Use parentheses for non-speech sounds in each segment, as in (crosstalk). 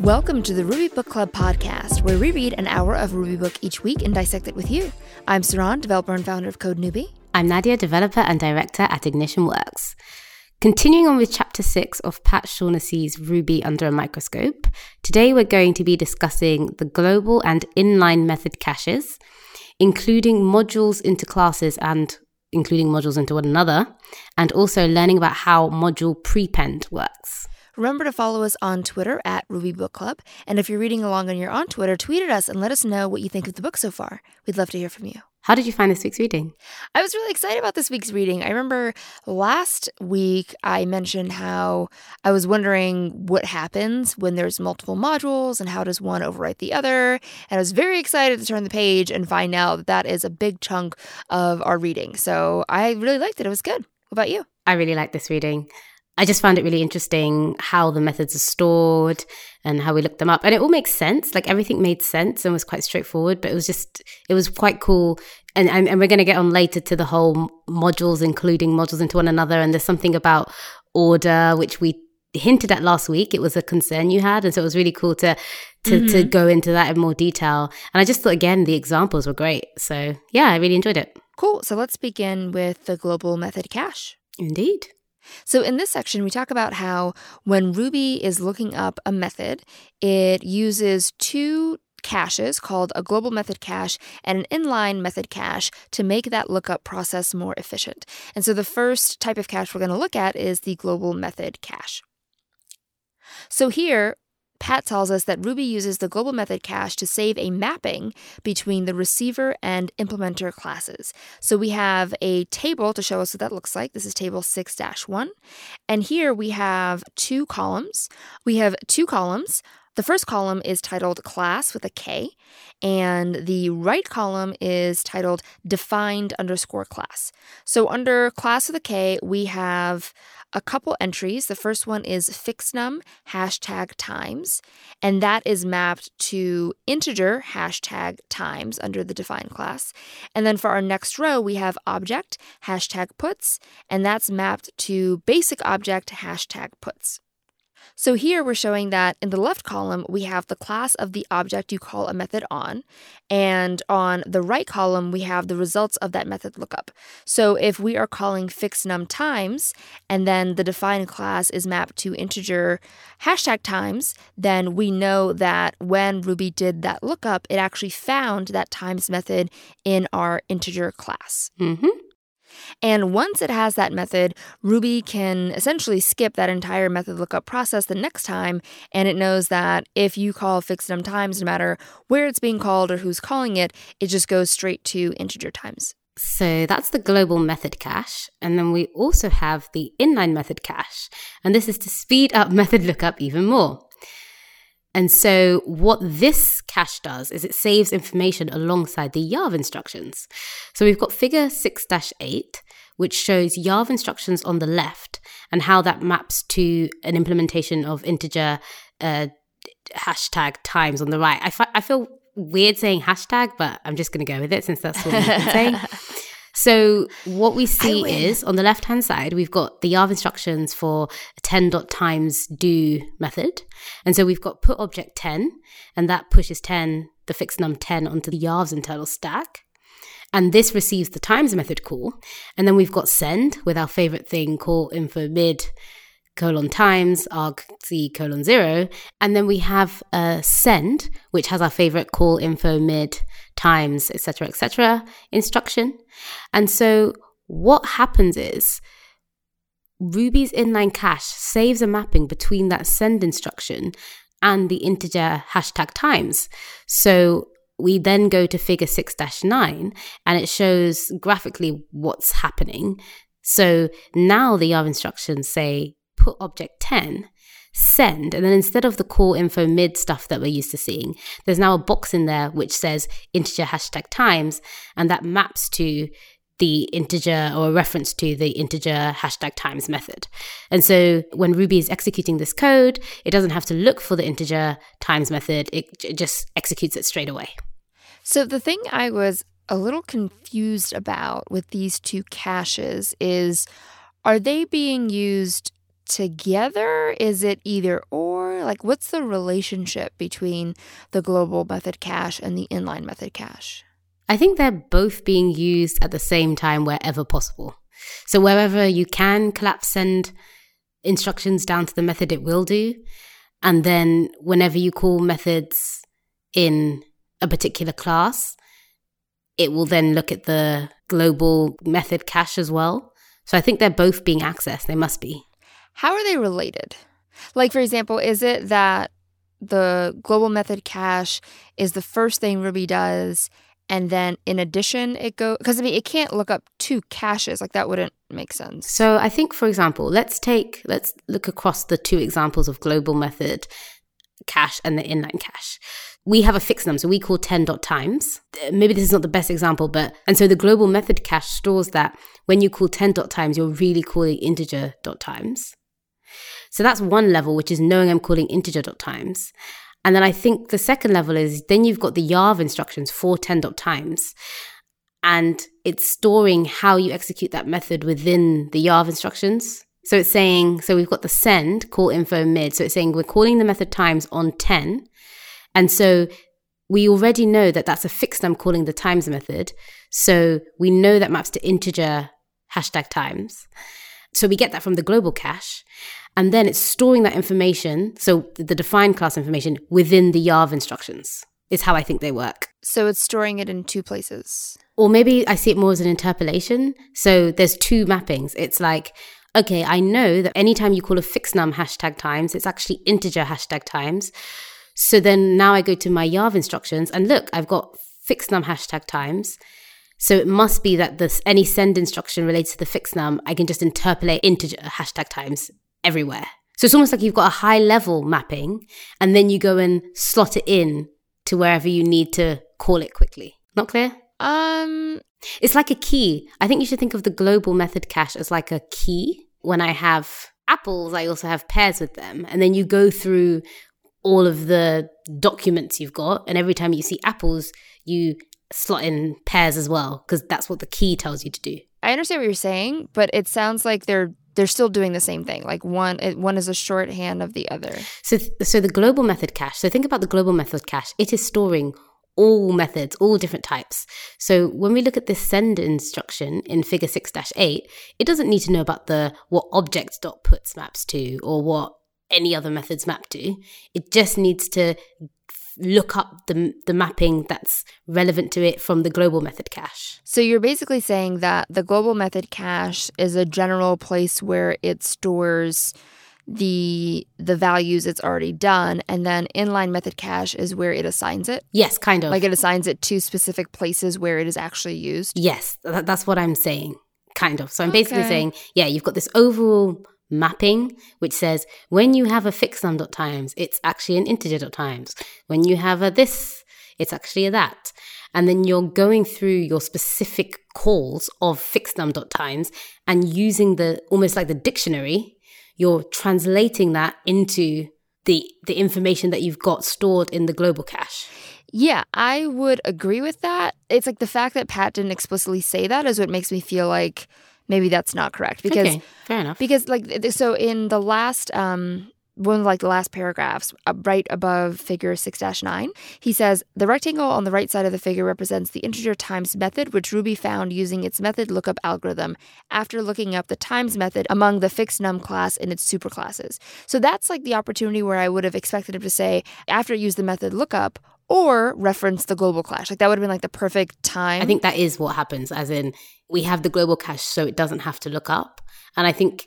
Welcome to the Ruby Book Club podcast, where we read an hour of Ruby book each week and dissect it with you. I'm Saron, developer and founder of CodeNewbie. I'm Nadia, developer and director at Ignition Works. Continuing on with chapter six of Pat Shaughnessy's Ruby Under a Microscope, today we're going to be discussing the global and inline method caches, including modules into classes and including modules into one another, and also learning about how module prepend works. Remember to follow us on Twitter at Ruby Book Club. And if you're reading along and you're on Twitter, tweet at us and let us know what you think of the book so far. We'd love to hear from you. How did you find this week's reading? I was really excited about this week's reading. I remember last week I mentioned how I was wondering what happens when there's multiple modules and how does one overwrite the other. And I was very excited to turn the page and find out that that is a big chunk of our reading. So I really liked it. It was good. What about you? I really liked this reading. I just found it really interesting how the methods are stored and how we looked them up. And it all makes sense. Like everything made sense and was quite straightforward, but it was just, it was quite cool. And, and, and we're going to get on later to the whole modules, including modules into one another. And there's something about order, which we hinted at last week. It was a concern you had. And so it was really cool to, to, mm-hmm. to go into that in more detail. And I just thought, again, the examples were great. So yeah, I really enjoyed it. Cool. So let's begin with the global method cache. Indeed. So, in this section, we talk about how when Ruby is looking up a method, it uses two caches called a global method cache and an inline method cache to make that lookup process more efficient. And so, the first type of cache we're going to look at is the global method cache. So, here Pat tells us that Ruby uses the global method cache to save a mapping between the receiver and implementer classes. So we have a table to show us what that looks like. This is table 6 1. And here we have two columns. We have two columns. The first column is titled class with a K, and the right column is titled defined underscore class. So under class with a K, we have a couple entries. The first one is fixnum hashtag times, and that is mapped to integer hashtag times under the define class. And then for our next row, we have object hashtag puts, and that's mapped to basic object hashtag puts. So here we're showing that in the left column, we have the class of the object you call a method on. And on the right column, we have the results of that method lookup. So if we are calling fixnum times, and then the defined class is mapped to integer hashtag times, then we know that when Ruby did that lookup, it actually found that times method in our integer class. Mm-hmm. And once it has that method, Ruby can essentially skip that entire method lookup process the next time. And it knows that if you call fixnum times, no matter where it's being called or who's calling it, it just goes straight to integer times. So that's the global method cache. And then we also have the inline method cache. And this is to speed up (laughs) method lookup even more. And so what this cache does is it saves information alongside the YARV instructions. So we've got figure 6-8, which shows YARV instructions on the left and how that maps to an implementation of integer uh, hashtag times on the right. I, fi- I feel weird saying hashtag, but I'm just going to go with it since that's what we've been saying. (laughs) So what we see is on the left hand side, we've got the YARV instructions for 10 dot times do method. And so we've got put object 10, and that pushes 10, the fixnum 10 onto the YARV's internal stack. And this receives the times method call. And then we've got send with our favorite thing call info mid colon times argc colon zero. And then we have a send, which has our favorite call info mid times, etc., etc. instruction. And so what happens is Ruby's inline cache saves a mapping between that send instruction and the integer hashtag times. So we then go to figure 6 9 and it shows graphically what's happening. So now the YARV instructions say put object 10 send, and then instead of the call info mid stuff that we're used to seeing, there's now a box in there which says integer hashtag times, and that maps to the integer or a reference to the integer hashtag times method. And so when Ruby is executing this code, it doesn't have to look for the integer times method, it, it just executes it straight away. So the thing I was a little confused about with these two caches is are they being used together? Is it either or? Like, what's the relationship between the global method cache and the inline method cache? I think they're both being used at the same time wherever possible. So wherever you can collapse send instructions down to the method, it will do. And then whenever you call methods in a particular class, it will then look at the global method cache as well. So I think they're both being accessed. They must be. How are they related? Like, for example, is it that the global method cache is the first thing Ruby does and then in addition it go because I mean it can't look up two caches like that wouldn't make sense. So I think for example, let's take let's look across the two examples of global method cache and the inline cache. We have a fixed number, so we call 10 dot times. Maybe this is not the best example, but and so the global method cache stores that when you call 10 dot times, you're really calling integer dot times. So that's one level, which is knowing I'm calling integer dot times. And then I think the second level is then you've got the yarv instructions for 10 dot times. And it's storing how you execute that method within the yarv instructions. So it's saying, so we've got the send, call info mid. So it's saying we're calling the method times on 10. And so we already know that that's a fixed I'm calling the times method. So we know that maps to integer hashtag times. So we get that from the global cache. And then it's storing that information, so the defined class information, within the YARV instructions, is how I think they work. So it's storing it in two places. Or maybe I see it more as an interpolation. So there's two mappings. It's like, okay, I know that anytime you call a fixnum hashtag times, it's actually integer hashtag times. So then now I go to my YARV instructions and look, I've got fixnum hashtag times. So it must be that this any send instruction related to the fixnum, I can just interpolate integer hashtag times everywhere. So it's almost like you've got a high level mapping and then you go and slot it in to wherever you need to call it quickly. Not clear? Um it's like a key. I think you should think of the global method cache as like a key. When I have apples, I also have pears with them. And then you go through all of the documents you've got and every time you see apples, you slot in pears as well because that's what the key tells you to do. I understand what you're saying, but it sounds like they're they're still doing the same thing. Like one it, one is a shorthand of the other. So so the global method cache. So think about the global method cache. It is storing all methods, all different types. So when we look at this send instruction in figure 6-8, it doesn't need to know about the what object.puts maps to or what any other methods map to. It just needs to look up the, the mapping that's relevant to it from the global method cache. So you're basically saying that the global method cache is a general place where it stores the the values it's already done and then inline method cache is where it assigns it yes kind of like it assigns it to specific places where it is actually used yes that's what i'm saying kind of so i'm okay. basically saying yeah you've got this overall mapping, which says when you have a fixed number times, it's actually an integer times. When you have a this, it's actually a that. And then you're going through your specific calls of fixnum dot times and using the almost like the dictionary, you're translating that into the the information that you've got stored in the global cache. Yeah, I would agree with that. It's like the fact that Pat didn't explicitly say that is what makes me feel like maybe that's not correct because okay, fair enough. Because like so in the last um one of like the last paragraphs uh, right above figure 6-9 he says the rectangle on the right side of the figure represents the integer times method which ruby found using its method lookup algorithm after looking up the times method among the fixnum class in its superclasses so that's like the opportunity where i would have expected him to say after use the method lookup or reference the global cache. Like that would have been like the perfect time. I think that is what happens, as in we have the global cache so it doesn't have to look up. And I think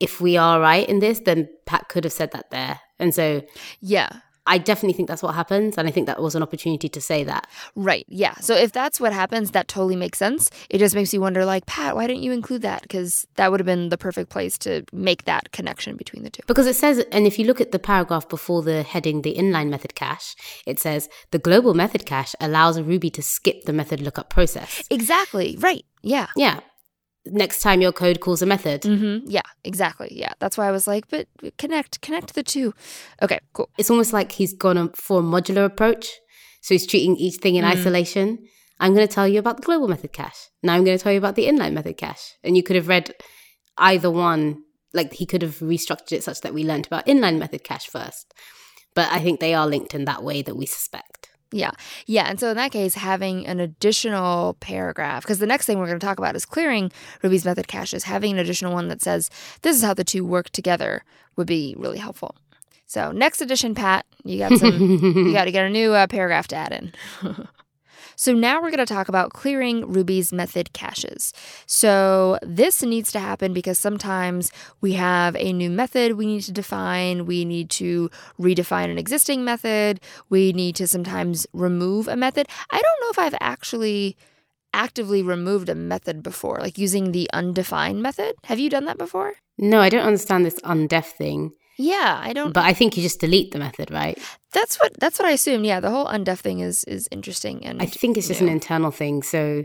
if we are right in this, then Pat could have said that there. And so, yeah. I definitely think that's what happens. And I think that was an opportunity to say that. Right. Yeah. So if that's what happens, that totally makes sense. It just makes you wonder, like, Pat, why didn't you include that? Because that would have been the perfect place to make that connection between the two. Because it says, and if you look at the paragraph before the heading, the inline method cache, it says the global method cache allows a Ruby to skip the method lookup process. Exactly. Right. Yeah. Yeah next time your code calls a method. Mm-hmm. Yeah, exactly. Yeah, that's why I was like, but connect, connect the two. Okay, cool. It's almost like he's gone for a modular approach. So he's treating each thing in mm. isolation. I'm going to tell you about the global method cache. Now I'm going to tell you about the inline method cache. And you could have read either one like he could have restructured it such that we learned about inline method cache first. But I think they are linked in that way that we suspect. Yeah. Yeah. And so in that case, having an additional paragraph, because the next thing we're going to talk about is clearing Ruby's method caches, having an additional one that says this is how the two work together would be really helpful. So next edition, Pat, you got some, you (laughs) got to get a new uh, paragraph to add in. (laughs) So now we're going to talk about clearing Ruby's method caches. So this needs to happen because sometimes we have a new method we need to define, we need to redefine an existing method, we need to sometimes remove a method. I don't know if I've actually actively removed a method before, like using the undefined method. Have you done that before? No, I don't understand this undef thing. Yeah, I don't. But I think you just delete the method, right? That's what that's what I assumed. Yeah, the whole undef thing is is interesting, and I think it's just an internal thing. So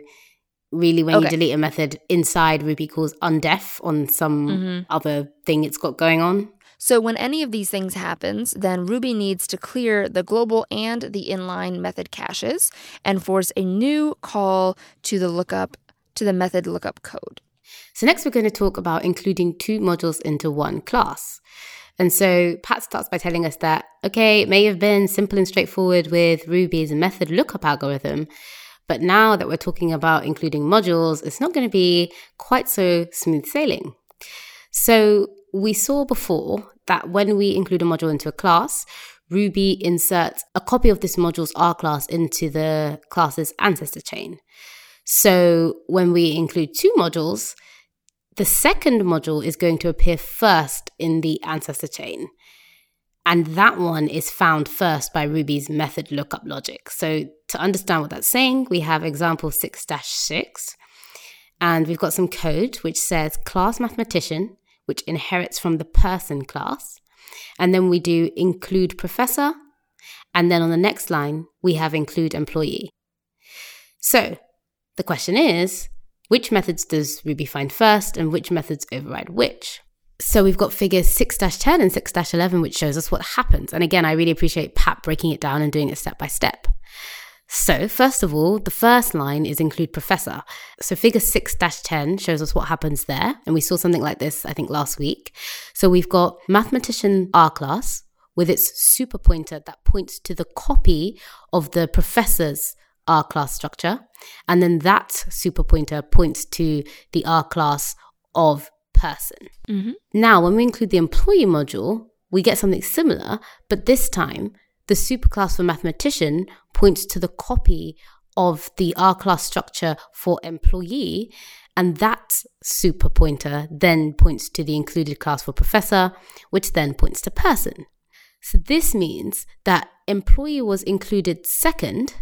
really, when okay. you delete a method inside Ruby calls undef on some mm-hmm. other thing it's got going on. So when any of these things happens, then Ruby needs to clear the global and the inline method caches and force a new call to the lookup to the method lookup code. So next we're going to talk about including two modules into one class. And so Pat starts by telling us that, okay, it may have been simple and straightforward with Ruby's method lookup algorithm, but now that we're talking about including modules, it's not going to be quite so smooth sailing. So we saw before that when we include a module into a class, Ruby inserts a copy of this module's RClass into the class's ancestor chain. So when we include two modules, the second module is going to appear first in the ancestor chain. And that one is found first by Ruby's method lookup logic. So to understand what that's saying, we have example 6 6. And we've got some code which says class mathematician, which inherits from the person class. And then we do include professor. And then on the next line, we have include employee. So the question is which methods does Ruby find first and which methods override which? So we've got figures 6 10 and 6 11, which shows us what happens. And again, I really appreciate Pat breaking it down and doing it step by step. So, first of all, the first line is include professor. So, figure 6 10 shows us what happens there. And we saw something like this, I think, last week. So, we've got mathematician RClass with its super pointer that points to the copy of the professor's RClass structure. And then that super pointer points to the RClass of person. Mm-hmm. Now, when we include the employee module, we get something similar, but this time the superclass for mathematician points to the copy of the R class structure for employee. And that super pointer then points to the included class for professor, which then points to person. So this means that employee was included second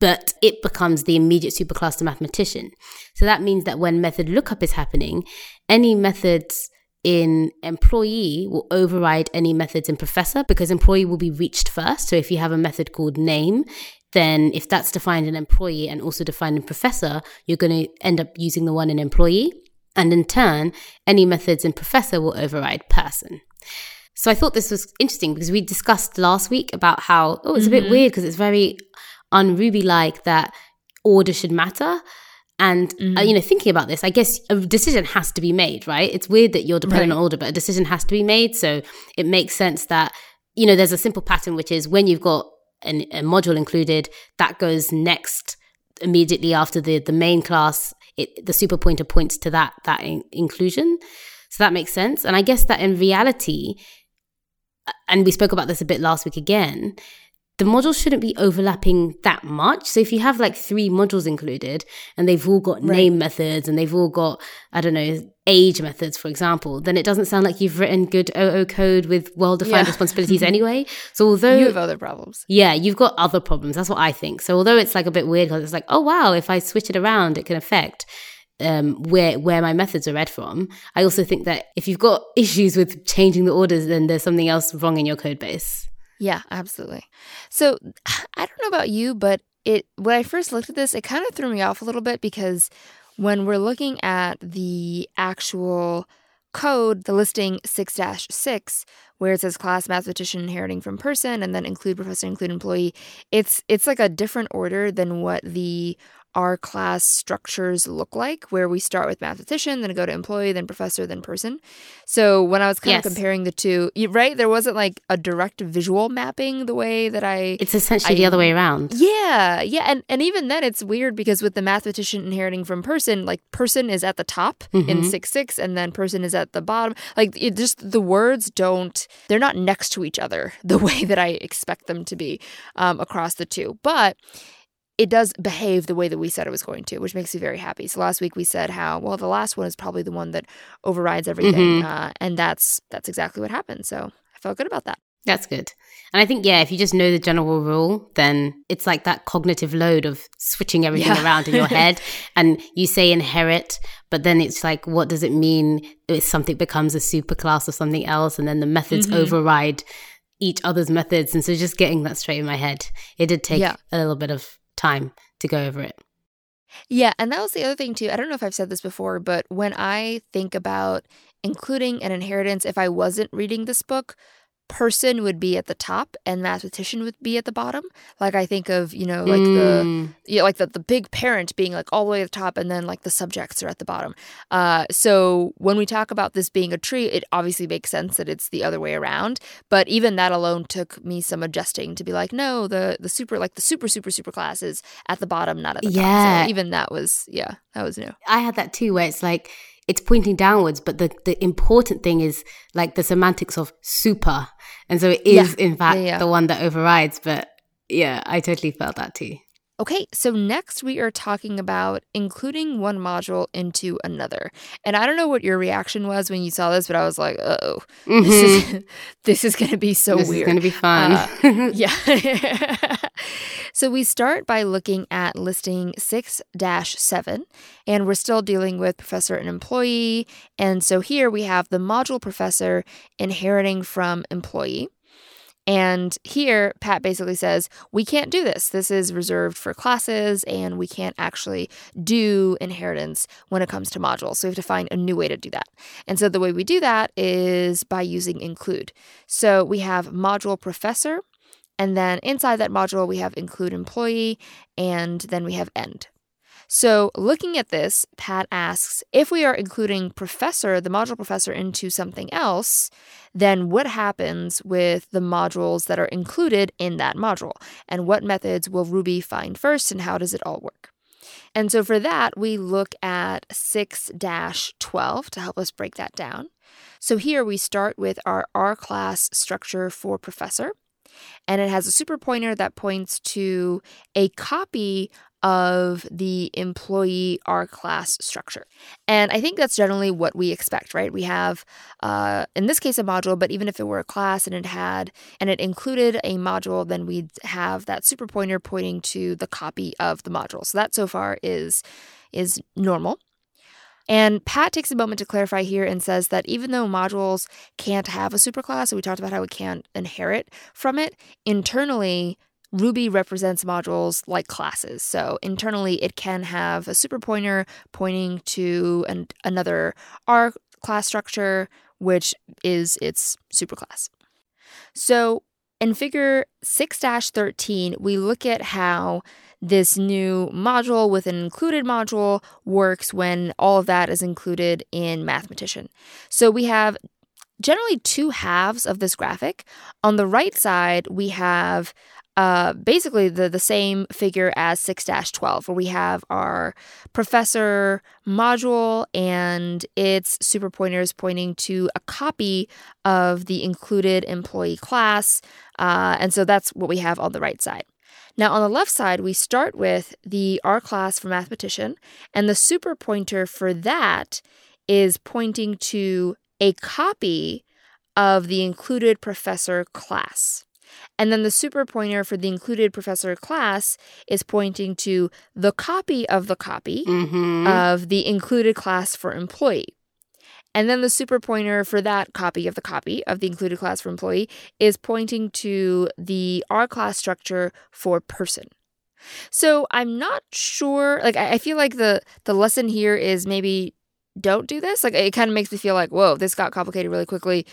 but it becomes the immediate superclass to mathematician. So that means that when method lookup is happening, any methods in employee will override any methods in professor because employee will be reached first. So if you have a method called name, then if that's defined in employee and also defined in professor, you're going to end up using the one in employee. And in turn, any methods in professor will override person. So I thought this was interesting because we discussed last week about how, oh, it's mm-hmm. a bit mm-hmm. weird because it's very unruby like that order should matter. And mm-hmm. uh, you know, thinking about this, I guess a decision has to be made, right? It's weird that you're dependent right. on order, but a decision has to be made. So it makes sense that you know there's a simple pattern, which is when you've got an, a module included, that goes next immediately after the the main class. It, the super pointer points to that that in- inclusion. So that makes sense. And I guess that in reality, and we spoke about this a bit last week again, the modules shouldn't be overlapping that much. So if you have like three modules included and they've all got right. name methods and they've all got, I don't know, age methods, for example, then it doesn't sound like you've written good OO code with well defined yeah. responsibilities (laughs) anyway. So although you have other problems. Yeah, you've got other problems. That's what I think. So although it's like a bit weird because it's like, oh wow, if I switch it around, it can affect um, where where my methods are read from. I also think that if you've got (laughs) issues with changing the orders, then there's something else wrong in your code base. Yeah, absolutely. So (sighs) I don't know about you, but it when I first looked at this, it kind of threw me off a little bit because when we're looking at the actual code, the listing 6 6, where it says class mathematician inheriting from person and then include professor, include employee, it's it's like a different order than what the our class structures look like, where we start with mathematician, then go to employee, then professor, then person. So when I was kind Yes. of comparing the two, right, there wasn't like a direct visual mapping the way that I It's essentially the other way around. yeah, yeah, and and even then it's weird because with the mathematician inheriting from person, like person is at the top in Mhm. six six, and then person is at the bottom. Like it just the words don't they're not next to each other (laughs) the way that I expect them to be um, across the two, but. It does behave the way that we said it was going to, which makes me very happy. So last week we said how well the last one is probably the one that overrides everything, Mhm. uh, and that's that's exactly what happened. So I felt good about that. That's good. And I think, yeah, if you just know the general rule, then it's like that cognitive load of switching everything Yeah. around in your head. (laughs) And you say inherit, but then it's like, what does it mean if something becomes a superclass of something else? And then the methods Mhm. override each other's methods. And so just getting that straight in my head, it did take Yeah. a little bit of time to go over it. Yeah, and that was the other thing too. I don't know if I've said this before, but when I think about including an inheritance, if I wasn't reading this book, person would be at the top and mathematician would be at the bottom. Like I think of, you know, like the Mm. yeah, like the, the big parent being like all the way at the top and then like the subjects are at the bottom. Uh, so when we talk about this being a tree, it obviously makes sense that it's the other way around. But even that alone took me some adjusting to be like, no, the the super like the super super super class is at the bottom, not at the top. Yeah. So even that was yeah, that was new. I had that too, where it's like it's pointing downwards, but the, the important thing is like the semantics of super. And so it is, in fact, Yeah, yeah. the one that overrides. But yeah, I totally felt that too. Okay, so next we are talking about including one module into another. And I don't know what your reaction was when you saw this, but I was like, oh, this Mhm. is (laughs) this is gonna be so this weird. is going to be fun. Uh, Yeah. (laughs) (laughs) so we start by looking at listing 6 7, and we're still dealing with professor and employee. And so here we have the module professor inheriting from employee. And here, Pat basically says, we can't do this. This is reserved for classes, and we can't actually do inheritance when it comes to modules. So we have to find a new way to do that. And so the way we do that is by using include. So we have module professor, and then inside that module, we have include employee, and then we have end. So, looking at this, Pat asks if we are including professor, the module professor, into something else, then what happens with the modules that are included in that module? And what methods will Ruby find first, and how does it all work? And so, for that, we look at 6 12 to help us break that down. So, here we start with our RClass structure for professor and it has a super pointer that points to a copy of the employee RClass structure. And I think that's generally what we expect, right? We have, uh, in this case, a module, but even if it were a class and it had, and it included a module, then we'd have that super pointer pointing to the copy of the module. So that so far is is normal. And Pat takes a moment to clarify here and says that even though modules can't have a superclass, we talked about how we can't inherit from it, internally, Ruby represents modules like classes. So internally, it can have a super pointer pointing to an, another R class structure, which is its superclass. So in figure 6 13, we look at how this new module with an included module works when all of that is included in mathematician. So we have generally two halves of this graphic. On the right side, we have uh, basically the, the same figure as 6 12, where we have our professor module and its super pointers pointing to a copy of the included employee class. Uh, and so that's what we have on the right side. Now, on the left side, we start with the RClass for mathematician, and the super pointer for that is pointing to a copy of the included professor class. And then the super pointer for the included professor class is pointing to the copy of the copy hmm of the included class for employee. And then the super pointer for that copy of the copy of the included class for employee is pointing to the RClass structure for person. So I'm not sure. Like I feel like the the lesson here is maybe don't do this. Like it kind of makes me feel like whoa, this got complicated really quickly.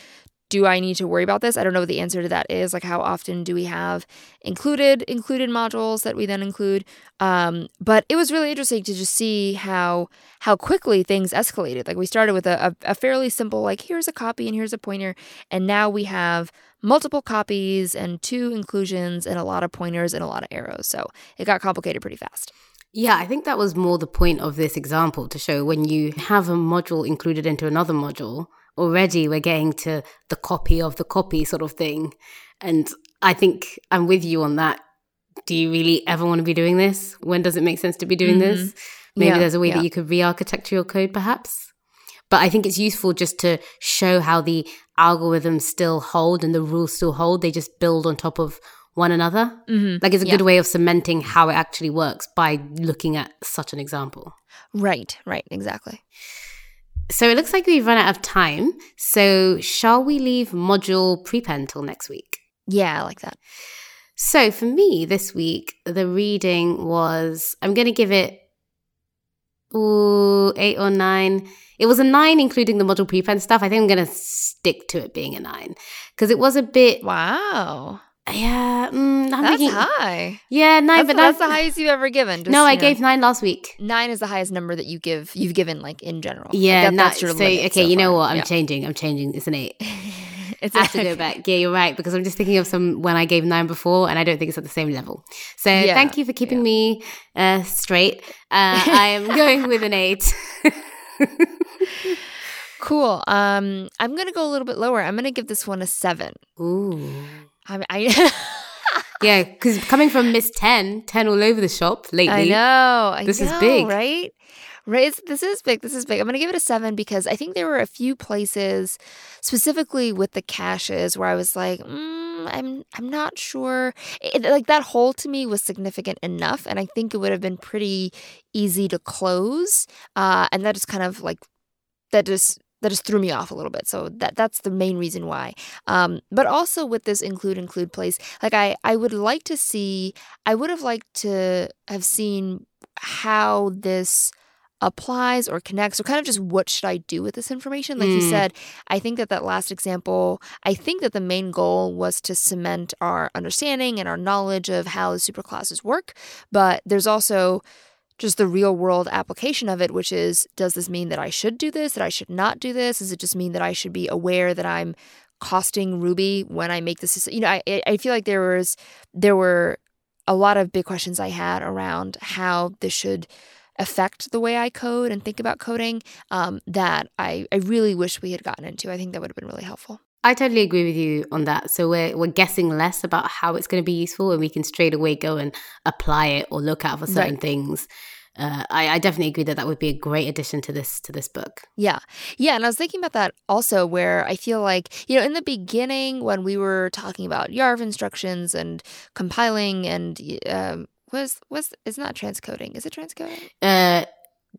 Do I need to worry about this? I don't know what the answer to that is. Like, how often do we have included included modules that we then include? Um, but it was really interesting to just see how how quickly things escalated. Like, we started with a, a, a fairly simple like here's a copy and here's a pointer, and now we have multiple copies and two inclusions and a lot of pointers and a lot of arrows. So it got complicated pretty fast. Yeah, I think that was more the point of this example to show when you have a module included into another module already we're getting to the copy of the copy sort of thing. And I think I'm with you on that. Do you really ever want to be doing this? When does it make sense to be doing mm-hmm. this? Maybe yeah, there's a way yeah. that you could re architecture your code, perhaps. But I think it's useful just to show how the algorithms still hold and the rules still hold. They just build on top of one another. Mm-hmm. Like it's a yeah. good way of cementing how it actually works by looking at such an example. Right, right, exactly. So it looks like we've run out of time. So shall we leave module prepend till next week? Yeah, I like that. So for me this week, the reading was I'm going to give it ooh, eight or nine. It was a nine, including the module prepend stuff. I think I'm going to stick to it being a nine because it was a bit. Wow. Yeah, mm, I'm that's thinking, high. Yeah, nine, that's, but that's, that's, the highest you've ever given. Just, no, I know, gave nine last week. Nine is the highest number that you give. You've given like in general. Yeah, like, that's your so, okay. So you know what? I'm yeah. changing. I'm changing. It's an eight. it's I have to go back. Yeah, you're right because I'm just thinking of some when I gave nine before, and I don't think it's at the same level. So yeah, thank you for keeping yeah. me uh, straight. Uh, I am (laughs) going with an eight. cool. Um, I'm gonna go a little bit lower. I'm gonna give this one a seven. Ooh. I, I (laughs) yeah, because coming from Miss 10, 10 all over the shop lately. I know. I this know, is big. Right? Right. This is big. This is big. I'm going to give it a seven because I think there were a few places, specifically with the caches, where I was like, mm, I'm I'm not sure. It, like that hole to me was significant enough, and I think it would have been pretty easy to close. Uh, and that just kind of like that just that just threw me off a little bit. So that that's the main reason why. Um, but also with this include include place, like I I would like to see. I would have liked to have seen how this applies or connects or kind of just what should I do with this information like mm. you said I think that that last example I think that the main goal was to cement our understanding and our knowledge of how the superclasses work but there's also just the real world application of it, which is does this mean that I should do this, that I should not do this? Does it just mean that I should be aware that I'm costing Ruby when I make this? You know, I, I feel like there was there were a lot of big questions I had around how this should affect the way I code and think about coding um, that I, I really wish we had gotten into. I think that would have been really helpful. I totally agree with you on that. So we're we're guessing less about how it's going to be useful, and we can straight away go and apply it or look out for certain right. things. Uh, I, I, definitely agree that that would be a great addition to this to this book. Yeah, yeah, and I was thinking about that also, where I feel like you know, in the beginning when we were talking about YARV instructions and compiling and um, was was it's not transcoding, is it transcoding? Uh,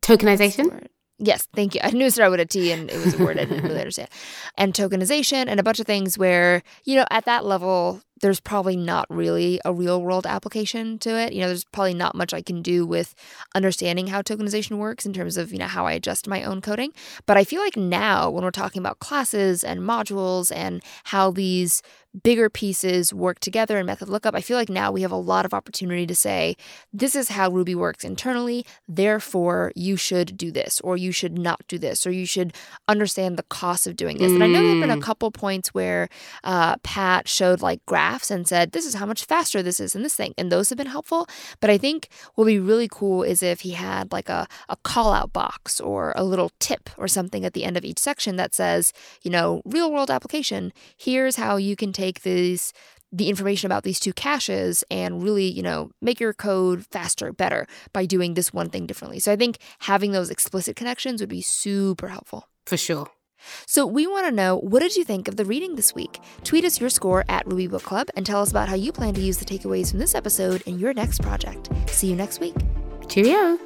tokenization. Yes, thank you. (laughs) I knew it started with a T and it was a word I didn't really understand. And tokenization and a bunch of things where, you know, at that level, there's probably not really a real world application to it. You know, there's probably not much I can do with understanding how tokenization works in terms of, you know, how I adjust my own coding. But I feel like now when we're talking about classes and modules and how these bigger pieces work together in method lookup, I feel like now we have a lot of opportunity to say, this is how Ruby works internally, therefore you should do this, or you should not do this, or you should understand the cost of doing this. Mm. And I know there have been a mm. couple points where uh, Pat showed like graphs and said, this is how much faster this is in this thing. And those have been helpful. But I think what would be really cool is if he had like a, a call out box or a little tip or something at the end of each section that says, you know, real world application, here's how you can take these the information about these two caches and really, you know, make your code faster, better by doing this one thing differently. So I think having those explicit connections would be super helpful. For sure. So we want to know what did you think of the reading this week? Tweet us your score at Ruby Book Club and tell us about how you plan to use the takeaways from this episode in your next project. See you next week. Cheerio.